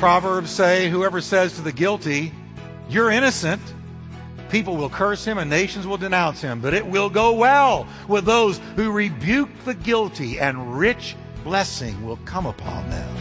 Proverbs say, whoever says to the guilty, you're innocent, people will curse him and nations will denounce him. But it will go well with those who rebuke the guilty, and rich blessing will come upon them.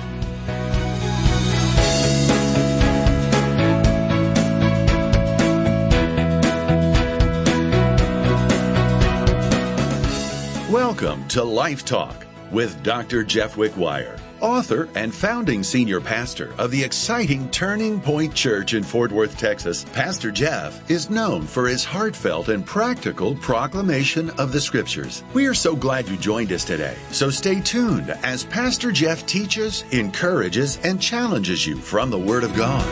Welcome to Life Talk with Dr. Jeff Wickwire author and founding senior pastor of the exciting Turning Point Church in Fort Worth, Texas, Pastor Jeff is known for his heartfelt and practical proclamation of the scriptures. We are so glad you joined us today. So stay tuned as Pastor Jeff teaches, encourages, and challenges you from the Word of God.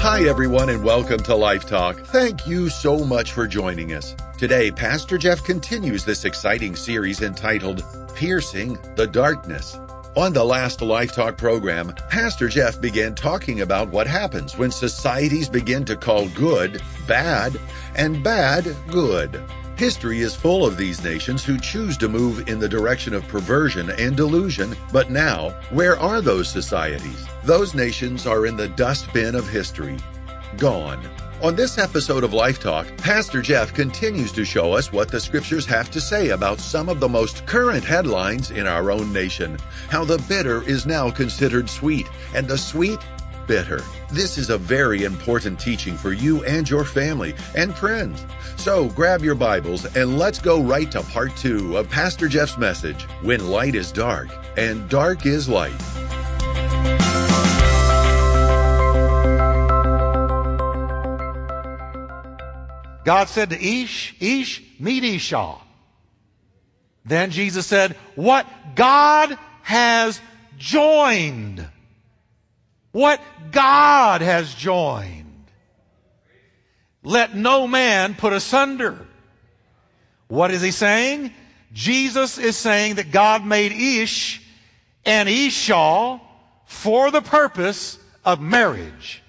Hi, everyone, and welcome to Life Talk. Thank you so much for joining us. Today, Pastor Jeff continues this exciting series entitled Piercing the Darkness. On the last Life Talk program, Pastor Jeff began talking about what happens when societies begin to call good bad and bad good. History is full of these nations who choose to move in the direction of perversion and delusion, but now, where are those societies? Those nations are in the dustbin of history. Gone. On this episode of Life Talk, Pastor Jeff continues to show us what the scriptures have to say about some of the most current headlines in our own nation. How the bitter is now considered sweet, and the sweet bitter. This is a very important teaching for you and your family and friends. So grab your Bibles and let's go right to part two of Pastor Jeff's message When Light is Dark and Dark is Light. God said to Ish, Ish, meet Isha. Then Jesus said, What God has joined. What God has joined. Let no man put asunder. What is he saying? Jesus is saying that God made Ish and Isha for the purpose of marriage.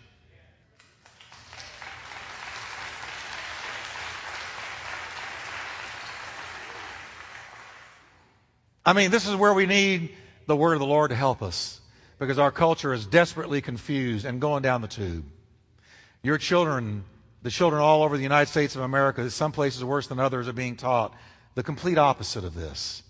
I mean, this is where we need the word of the Lord to help us because our culture is desperately confused and going down the tube. Your children, the children all over the United States of America, some places worse than others, are being taught the complete opposite of this.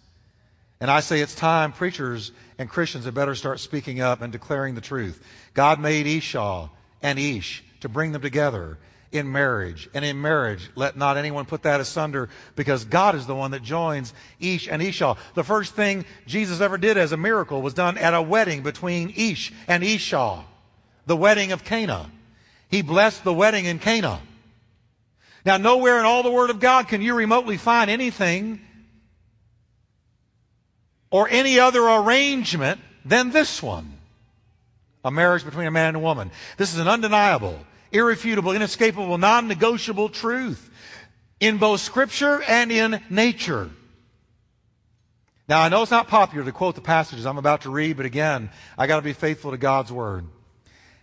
And I say it's time preachers and Christians had better start speaking up and declaring the truth. God made Isha and Ish to bring them together in marriage. And in marriage, let not anyone put that asunder because God is the one that joins Ish and Isha. The first thing Jesus ever did as a miracle was done at a wedding between Ish and Isha, the wedding of Cana. He blessed the wedding in Cana. Now, nowhere in all the Word of God can you remotely find anything or any other arrangement than this one a marriage between a man and a woman. This is an undeniable irrefutable, inescapable, non negotiable truth in both Scripture and in nature. Now, I know it's not popular to quote the passages I'm about to read, but again, I got to be faithful to God's Word.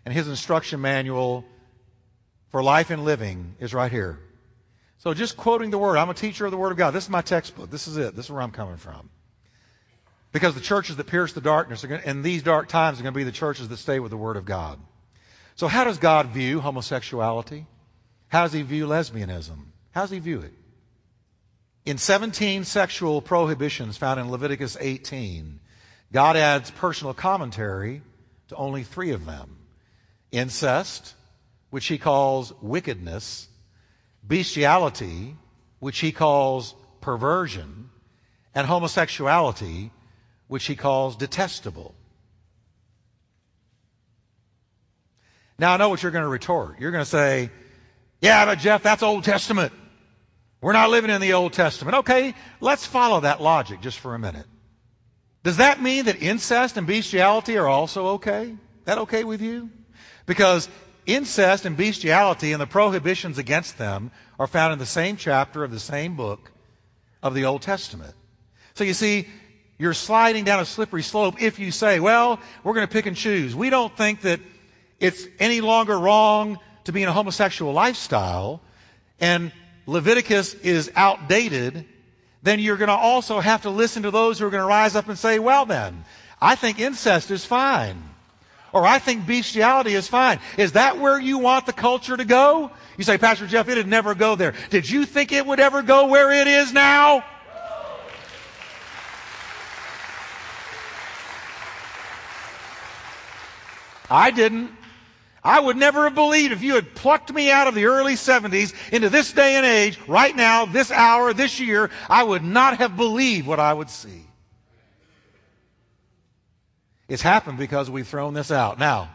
And His instruction manual for life and living is right here. So, just quoting the Word, I'm a teacher of the Word of God. This is my textbook. This is it. This is where I'm coming from. Because the churches that pierce the darkness are in these dark times are going to be the churches that stay with the Word of God. So, how does God view homosexuality? How does he view lesbianism? How does he view it? In 17 sexual prohibitions found in Leviticus 18, God adds personal commentary to only three of them incest, which he calls wickedness, bestiality, which he calls perversion, and homosexuality, which he calls detestable. Now, I know what you're going to retort. You're going to say, yeah, but Jeff, that's Old Testament. We're not living in the Old Testament. Okay, let's follow that logic just for a minute. Does that mean that incest and bestiality are also okay? That okay with you? Because incest and bestiality and the prohibitions against them are found in the same chapter of the same book of the Old Testament. So you see, you're sliding down a slippery slope if you say, well, we're going to pick and choose. We don't think that it's any longer wrong to be in a homosexual lifestyle, and Leviticus is outdated, then you're going to also have to listen to those who are going to rise up and say, well, then, I think incest is fine. Or I think bestiality is fine. Is that where you want the culture to go? You say, Pastor Jeff, it'd never go there. Did you think it would ever go where it is now? I didn't. I would never have believed if you had plucked me out of the early 70s into this day and age, right now, this hour, this year, I would not have believed what I would see. It's happened because we've thrown this out. Now,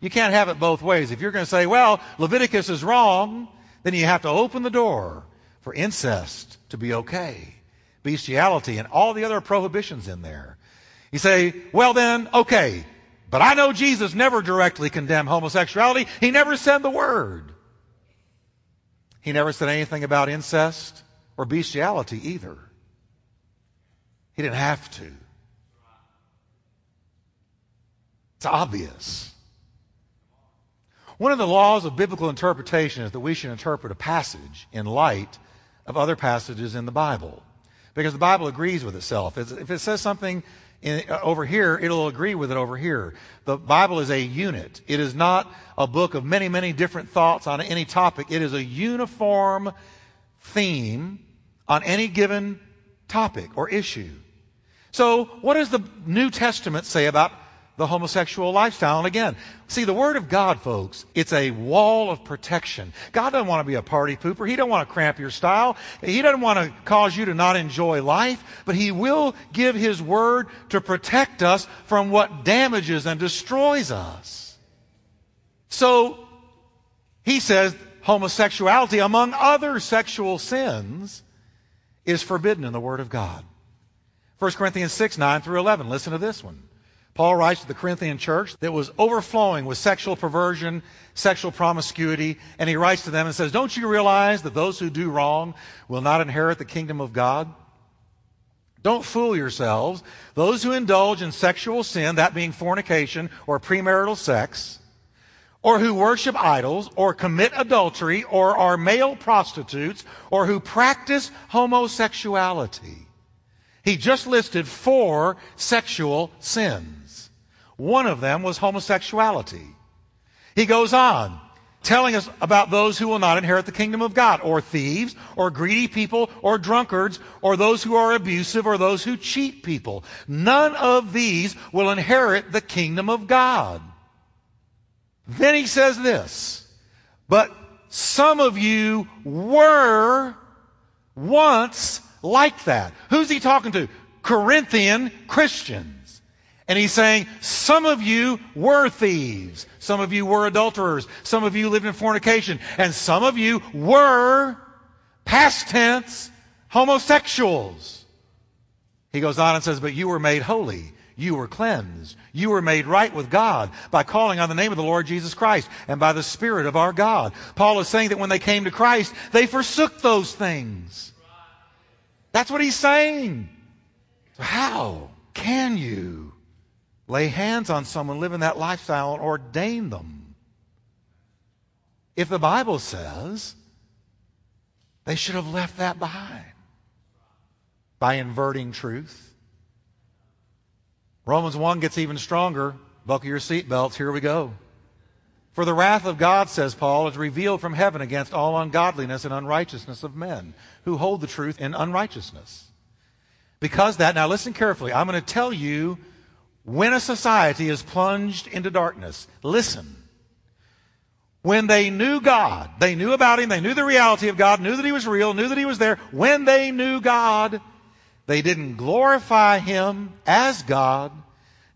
you can't have it both ways. If you're going to say, well, Leviticus is wrong, then you have to open the door for incest to be okay, bestiality, and all the other prohibitions in there. You say, well, then, okay, but I know Jesus never directly condemned homosexuality. He never said the word. He never said anything about incest or bestiality either. He didn't have to. It's obvious. One of the laws of biblical interpretation is that we should interpret a passage in light of other passages in the Bible. Because the Bible agrees with itself. If it says something in, uh, over here, it'll agree with it over here. The Bible is a unit. It is not a book of many, many different thoughts on any topic. It is a uniform theme on any given topic or issue. So, what does the New Testament say about the homosexual lifestyle. And again, see, the Word of God, folks, it's a wall of protection. God doesn't want to be a party pooper. He doesn't want to cramp your style. He doesn't want to cause you to not enjoy life, but He will give His Word to protect us from what damages and destroys us. So, He says homosexuality, among other sexual sins, is forbidden in the Word of God. 1 Corinthians 6, 9 through 11. Listen to this one. Paul writes to the Corinthian church that was overflowing with sexual perversion, sexual promiscuity, and he writes to them and says, Don't you realize that those who do wrong will not inherit the kingdom of God? Don't fool yourselves. Those who indulge in sexual sin, that being fornication or premarital sex, or who worship idols, or commit adultery, or are male prostitutes, or who practice homosexuality. He just listed four sexual sins. One of them was homosexuality. He goes on telling us about those who will not inherit the kingdom of God, or thieves, or greedy people, or drunkards, or those who are abusive, or those who cheat people. None of these will inherit the kingdom of God. Then he says this, but some of you were once like that. Who's he talking to? Corinthian Christians. And he's saying, some of you were thieves. Some of you were adulterers. Some of you lived in fornication. And some of you were, past tense, homosexuals. He goes on and says, but you were made holy. You were cleansed. You were made right with God by calling on the name of the Lord Jesus Christ and by the Spirit of our God. Paul is saying that when they came to Christ, they forsook those things. That's what he's saying. So how can you lay hands on someone living that lifestyle and ordain them. If the Bible says they should have left that behind by inverting truth. Romans 1 gets even stronger. Buckle your seatbelts. Here we go. For the wrath of God, says Paul, is revealed from heaven against all ungodliness and unrighteousness of men who hold the truth in unrighteousness. Because that, now listen carefully, I'm going to tell you when a society is plunged into darkness, listen. When they knew God, they knew about Him, they knew the reality of God, knew that He was real, knew that He was there. When they knew God, they didn't glorify Him as God,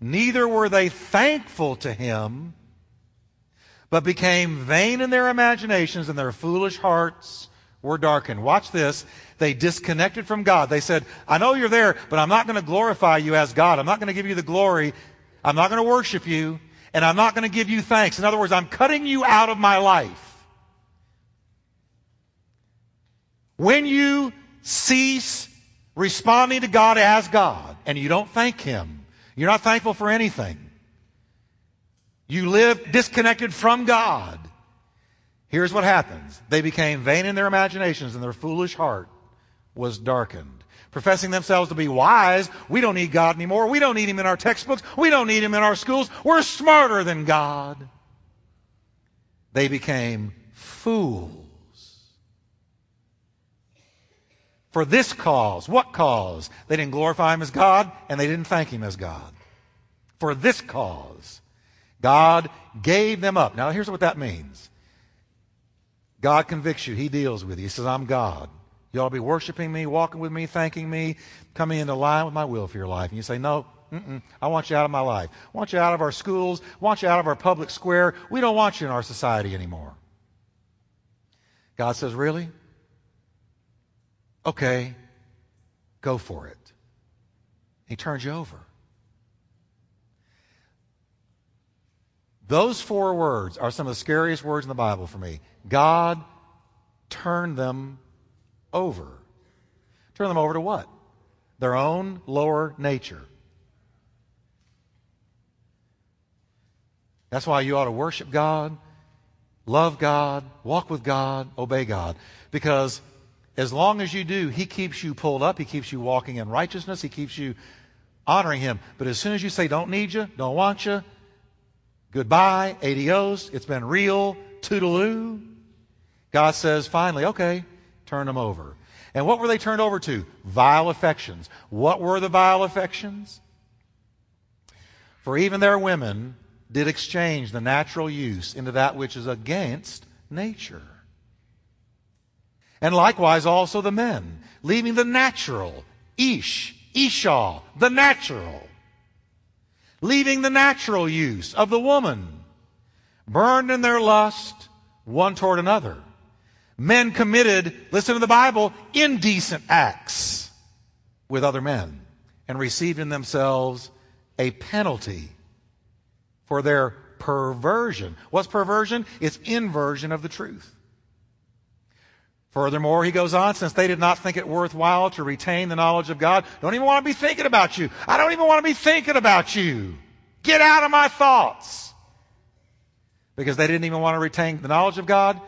neither were they thankful to Him, but became vain in their imaginations and their foolish hearts were darkened. Watch this. They disconnected from God. They said, I know you're there, but I'm not going to glorify you as God. I'm not going to give you the glory. I'm not going to worship you. And I'm not going to give you thanks. In other words, I'm cutting you out of my life. When you cease responding to God as God and you don't thank Him, you're not thankful for anything. You live disconnected from God. Here's what happens. They became vain in their imaginations and their foolish heart was darkened. Professing themselves to be wise, we don't need God anymore. We don't need Him in our textbooks. We don't need Him in our schools. We're smarter than God. They became fools. For this cause, what cause? They didn't glorify Him as God and they didn't thank Him as God. For this cause, God gave them up. Now, here's what that means God convicts you, He deals with you. He says, I'm God. You ought to be worshiping me, walking with me, thanking me, coming into line with my will for your life. And you say, No, I want you out of my life. I want you out of our schools. I want you out of our public square. We don't want you in our society anymore. God says, Really? Okay, go for it. He turns you over. Those four words are some of the scariest words in the Bible for me. God turned them over. Turn them over to what? Their own lower nature. That's why you ought to worship God, love God, walk with God, obey God. Because as long as you do, He keeps you pulled up. He keeps you walking in righteousness. He keeps you honoring Him. But as soon as you say, don't need you, don't want you, goodbye, adios, it's been real, toodaloo, God says, finally, okay, turn them over. And what were they turned over to? Vile affections. What were the vile affections? For even their women did exchange the natural use into that which is against nature. And likewise also the men, leaving the natural, ish, isha, the natural, leaving the natural use of the woman, burned in their lust one toward another men committed, listen to the Bible, indecent acts with other men and received in themselves a penalty for their perversion. What's perversion? It's inversion of the truth. Furthermore, he goes on, since they did not think it worthwhile to retain the knowledge of God, don't even want to be thinking about you. I don't even want to be thinking about you. Get out of my thoughts. Because they didn't even want to retain the knowledge of God,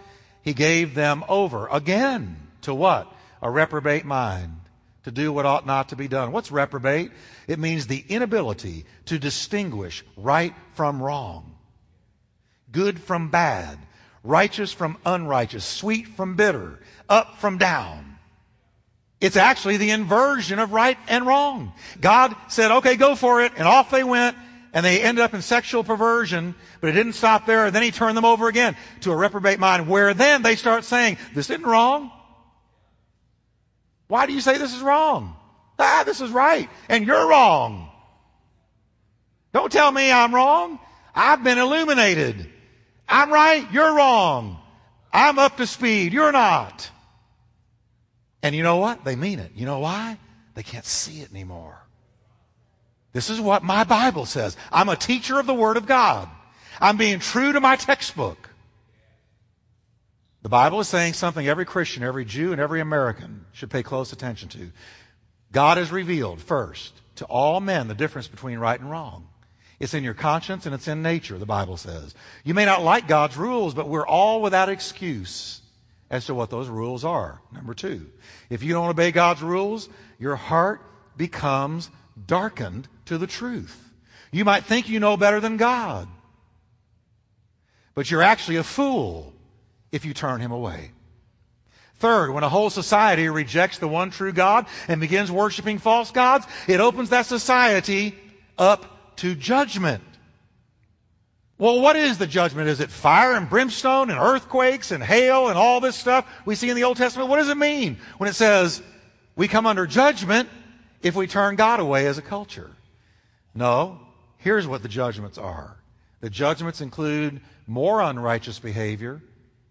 he gave them over again to what? A reprobate mind. To do what ought not to be done. What's reprobate? It means the inability to distinguish right from wrong, good from bad, righteous from unrighteous, sweet from bitter, up from down. It's actually the inversion of right and wrong. God said, okay, go for it, and off they went, and they ended up in sexual perversion, but it didn't stop there. And then he turned them over again to a reprobate mind, where then they start saying, This isn't wrong. Why do you say this is wrong? Ah, this is right, and you're wrong. Don't tell me I'm wrong. I've been illuminated. I'm right, you're wrong. I'm up to speed, you're not. And you know what? They mean it. You know why? They can't see it anymore. This is what my Bible says. I'm a teacher of the Word of God. I'm being true to my textbook. The Bible is saying something every Christian, every Jew, and every American should pay close attention to. God has revealed first to all men the difference between right and wrong. It's in your conscience and it's in nature, the Bible says. You may not like God's rules, but we're all without excuse as to what those rules are. Number two, if you don't obey God's rules, your heart becomes darkened to the truth. You might think you know better than God, but you're actually a fool if you turn him away. Third, when a whole society rejects the one true God and begins worshiping false gods, it opens that society up to judgment. Well, what is the judgment? Is it fire and brimstone and earthquakes and hail and all this stuff we see in the Old Testament? What does it mean when it says we come under judgment if we turn God away as a culture? No, here's what the judgments are. The judgments include more unrighteous behavior,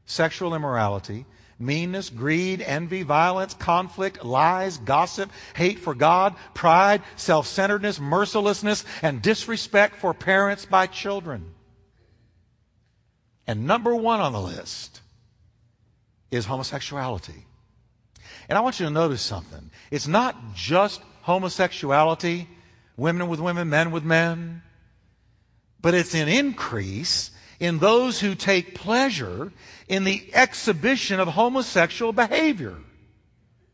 sexual immorality, meanness, greed, envy, violence, conflict, lies, gossip, hate for God, pride, self centeredness, mercilessness, and disrespect for parents by children. And number one on the list is homosexuality. And I want you to notice something. It's not just homosexuality women with women, men with men. But it's an increase in those who take pleasure in the exhibition of homosexual behavior.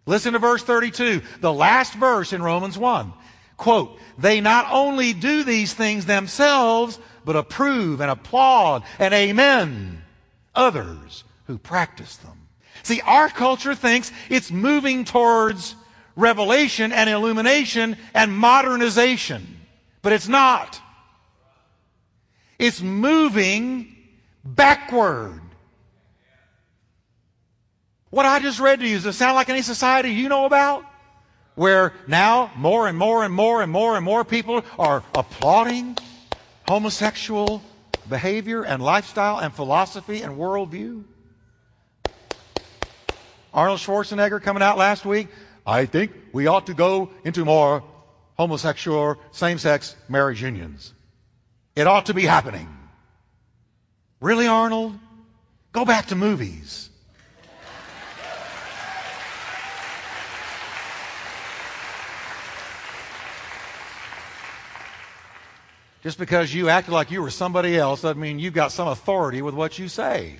Listen to verse 32, the last verse in Romans 1. Quote, they not only do these things themselves, but approve and applaud and amen others who practice them. See, our culture thinks it's moving towards revelation and illumination and modernization, but it's not. It's moving backward. What I just read to you, does it sound like any society you know about? Where now more and more and more and more and more people are applauding homosexual behavior and lifestyle and philosophy and worldview? Arnold Schwarzenegger coming out last week. I think we ought to go into more homosexual, same sex marriage unions. It ought to be happening. Really, Arnold? Go back to movies. Just because you acted like you were somebody else doesn't mean you've got some authority with what you say.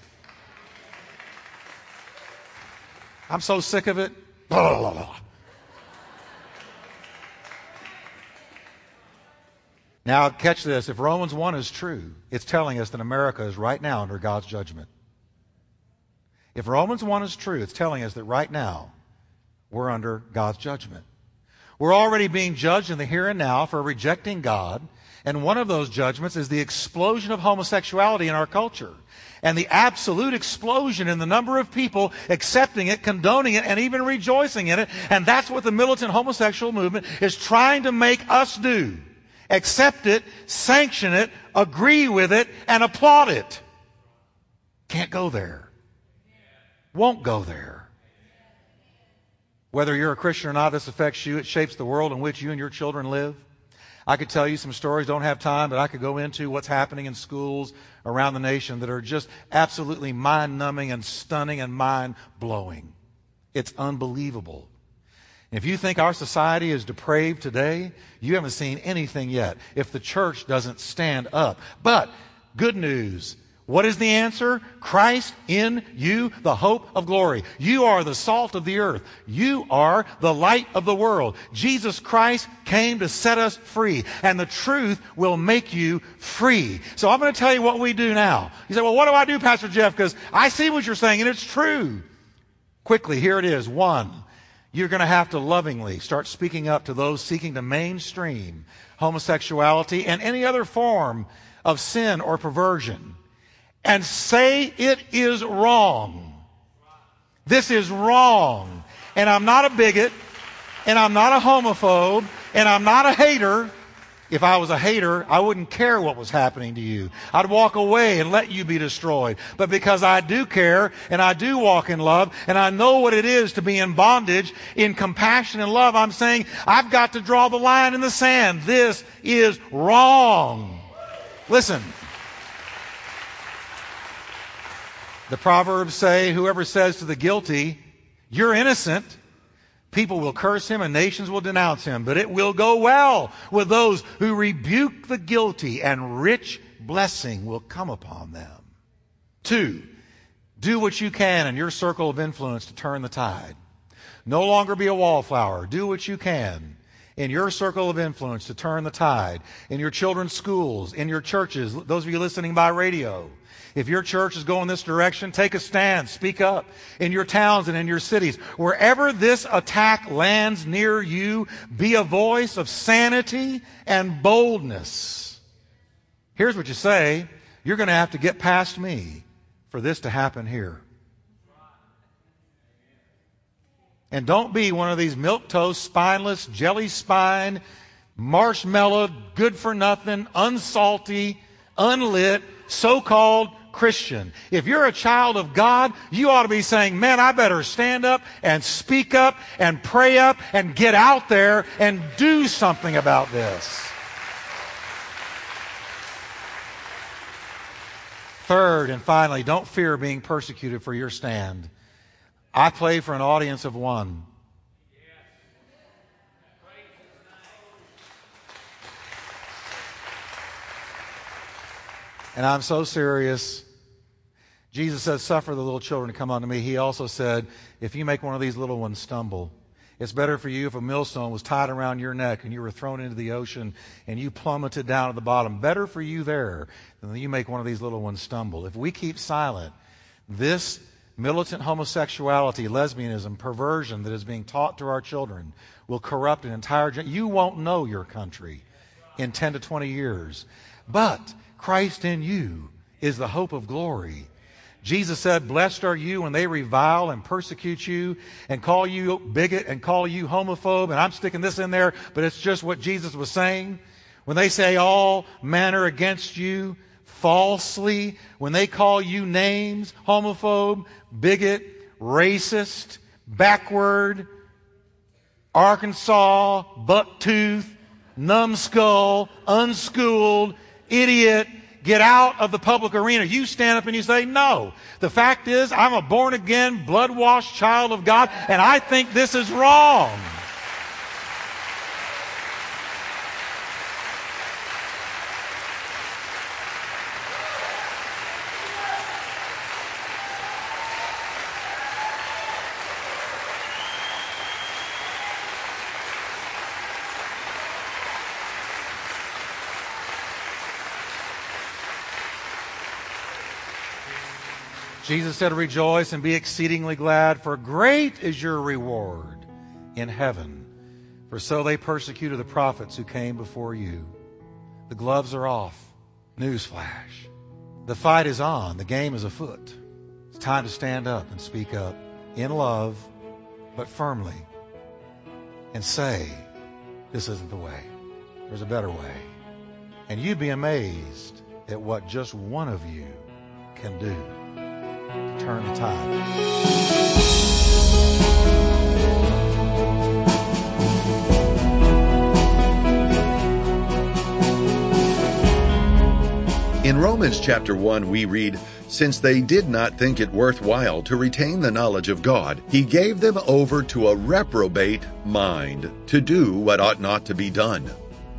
I'm so sick of it. Blah, blah, blah, now, catch this. If Romans 1 is true, it's telling us that America is right now under God's judgment. If Romans 1 is true, it's telling us that right now we're under God's judgment. We're already being judged in the here and now for rejecting God and one of those judgments is the explosion of homosexuality in our culture. And the absolute explosion in the number of people accepting it, condoning it, and even rejoicing in it. And that's what the militant homosexual movement is trying to make us do. Accept it, sanction it, agree with it, and applaud it. Can't go there. Won't go there. Whether you're a Christian or not, this affects you. It shapes the world in which you and your children live. I could tell you some stories, don't have time, but I could go into what's happening in schools around the nation that are just absolutely mind numbing and stunning and mind blowing. It's unbelievable. If you think our society is depraved today, you haven't seen anything yet if the church doesn't stand up. But good news what is the answer? Christ in you, the hope of glory. You are the salt of the earth. You are the light of the world. Jesus Christ came to set us free, and the truth will make you free. So I'm going to tell you what we do now. You say, well, what do I do, Pastor Jeff? Because I see what you're saying, and it's true. Quickly, here it is. One, you're going to have to lovingly start speaking up to those seeking to mainstream homosexuality and any other form of sin or perversion and say it is wrong. This is wrong. And I'm not a bigot, and I'm not a homophobe, and I'm not a hater. If I was a hater, I wouldn't care what was happening to you. I'd walk away and let you be destroyed. But because I do care and I do walk in love and I know what it is to be in bondage, in compassion and love, I'm saying I've got to draw the line in the sand. This is wrong. Listen, The Proverbs say, whoever says to the guilty, you're innocent, people will curse him and nations will denounce him. But it will go well with those who rebuke the guilty and rich blessing will come upon them. Two, do what you can in your circle of influence to turn the tide. No longer be a wallflower. Do what you can in your circle of influence to turn the tide, in your children's schools, in your churches, those of you listening by radio. If your church is going this direction, take a stand, speak up in your towns and in your cities. Wherever this attack lands near you, be a voice of sanity and boldness. Here's what you say you're going to have to get past me for this to happen here. And don't be one of these milk toast, spineless, jelly spine, marshmallow, good for nothing, unsalty, unlit, so called Christian. If you're a child of God, you ought to be saying, man, I better stand up and speak up and pray up and get out there and do something about this. Third and finally, don't fear being persecuted for your stand. I play for an audience of one. And I'm so serious. Jesus said, Suffer the little children to come unto me. He also said, If you make one of these little ones stumble, it's better for you if a millstone was tied around your neck and you were thrown into the ocean and you plummeted down at the bottom. Better for you there than you make one of these little ones stumble. If we keep silent, this militant homosexuality, lesbianism, perversion that is being taught to our children will corrupt an entire generation. You won't know your country in 10 to 20 years. But Christ in you is the hope of glory. Jesus said, Blessed are you when they revile and persecute you and call you bigot and call you homophobe. And I'm sticking this in there, but it's just what Jesus was saying. When they say all manner against you falsely, when they call you names, homophobe, bigot, racist, backward, Arkansas, bucktooth, numbskull, unschooled, idiot, get out of the public arena. You stand up and you say, no. The fact is, I'm a born again, blood washed child of God, and I think this is wrong. Jesus said, Rejoice and be exceedingly glad, for great is your reward in heaven. For so they persecuted the prophets who came before you. The gloves are off. Newsflash. The fight is on. The game is afoot. It's time to stand up and speak up in love, but firmly, and say, This isn't the way. There's a better way. And you'd be amazed at what just one of you can do turn the tide. In Romans chapter 1, we read, Since they did not think it worthwhile to retain the knowledge of God, he gave them over to a reprobate mind to do what ought not to be done.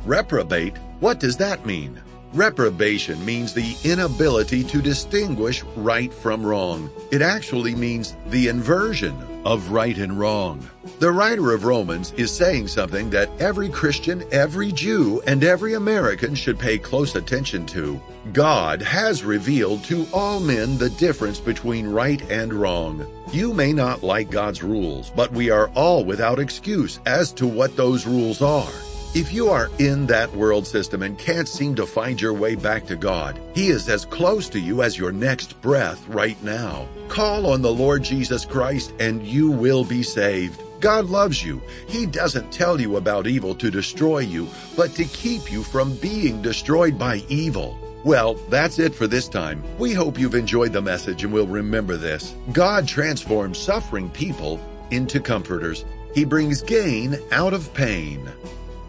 Reprobate, what does that mean? Reprobation means the inability to distinguish right from wrong. It actually means the inversion of right and wrong. The writer of Romans is saying something that every Christian, every Jew, and every American should pay close attention to. God has revealed to all men the difference between right and wrong. You may not like God's rules, but we are all without excuse as to what those rules are. If you are in that world system and can't seem to find your way back to God, He is as close to you as your next breath right now. Call on the Lord Jesus Christ and you will be saved. God loves you. He doesn't tell you about evil to destroy you, but to keep you from being destroyed by evil. Well, that's it for this time. We hope you've enjoyed the message and will remember this. God transforms suffering people into comforters. He brings gain out of pain.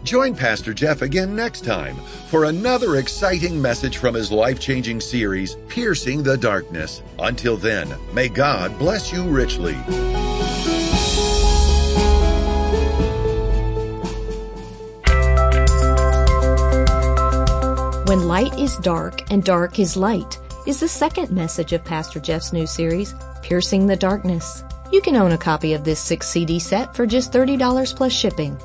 Join Pastor Jeff again next time for another exciting message from his life changing series, Piercing the Darkness. Until then, may God bless you richly. When Light is Dark and Dark is Light is the second message of Pastor Jeff's new series, Piercing the Darkness. You can own a copy of this six CD set for just $30 plus shipping.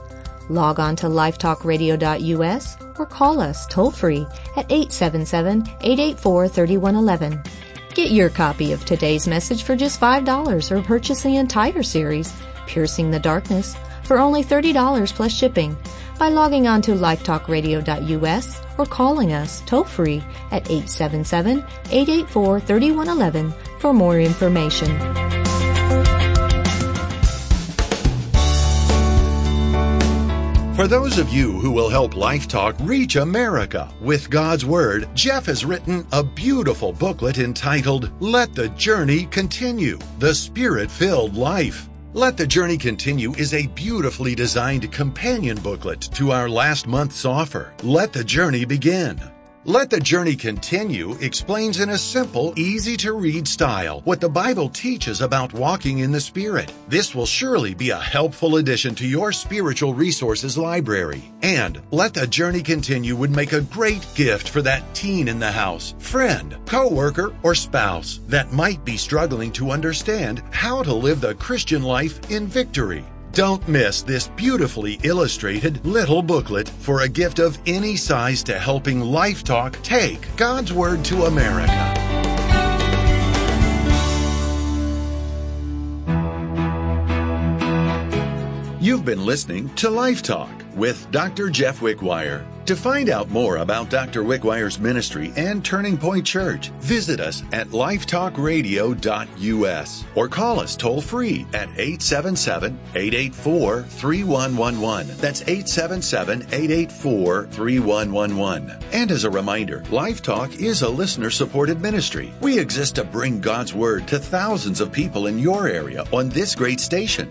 Log on to lifetalkradio.us or call us toll free at 877-884-3111. Get your copy of today's message for just $5 or purchase the entire series, Piercing the Darkness, for only $30 plus shipping by logging on to lifetalkradio.us or calling us toll free at 877-884-3111 for more information. For those of you who will help Life Talk reach America with God's Word, Jeff has written a beautiful booklet entitled Let the Journey Continue The Spirit Filled Life. Let the Journey Continue is a beautifully designed companion booklet to our last month's offer, Let the Journey Begin. Let the Journey Continue explains in a simple, easy to read style what the Bible teaches about walking in the Spirit. This will surely be a helpful addition to your spiritual resources library. And Let the Journey Continue would make a great gift for that teen in the house, friend, coworker, or spouse that might be struggling to understand how to live the Christian life in victory. Don't miss this beautifully illustrated little booklet for a gift of any size to helping Life Talk take God's Word to America. You've been listening to Life Talk with Dr. Jeff Wickwire. To find out more about Dr. Wickwire's ministry and Turning Point Church, visit us at lifetalkradio.us or call us toll free at 877 884 3111. That's 877 884 3111. And as a reminder, Life Talk is a listener supported ministry. We exist to bring God's Word to thousands of people in your area on this great station.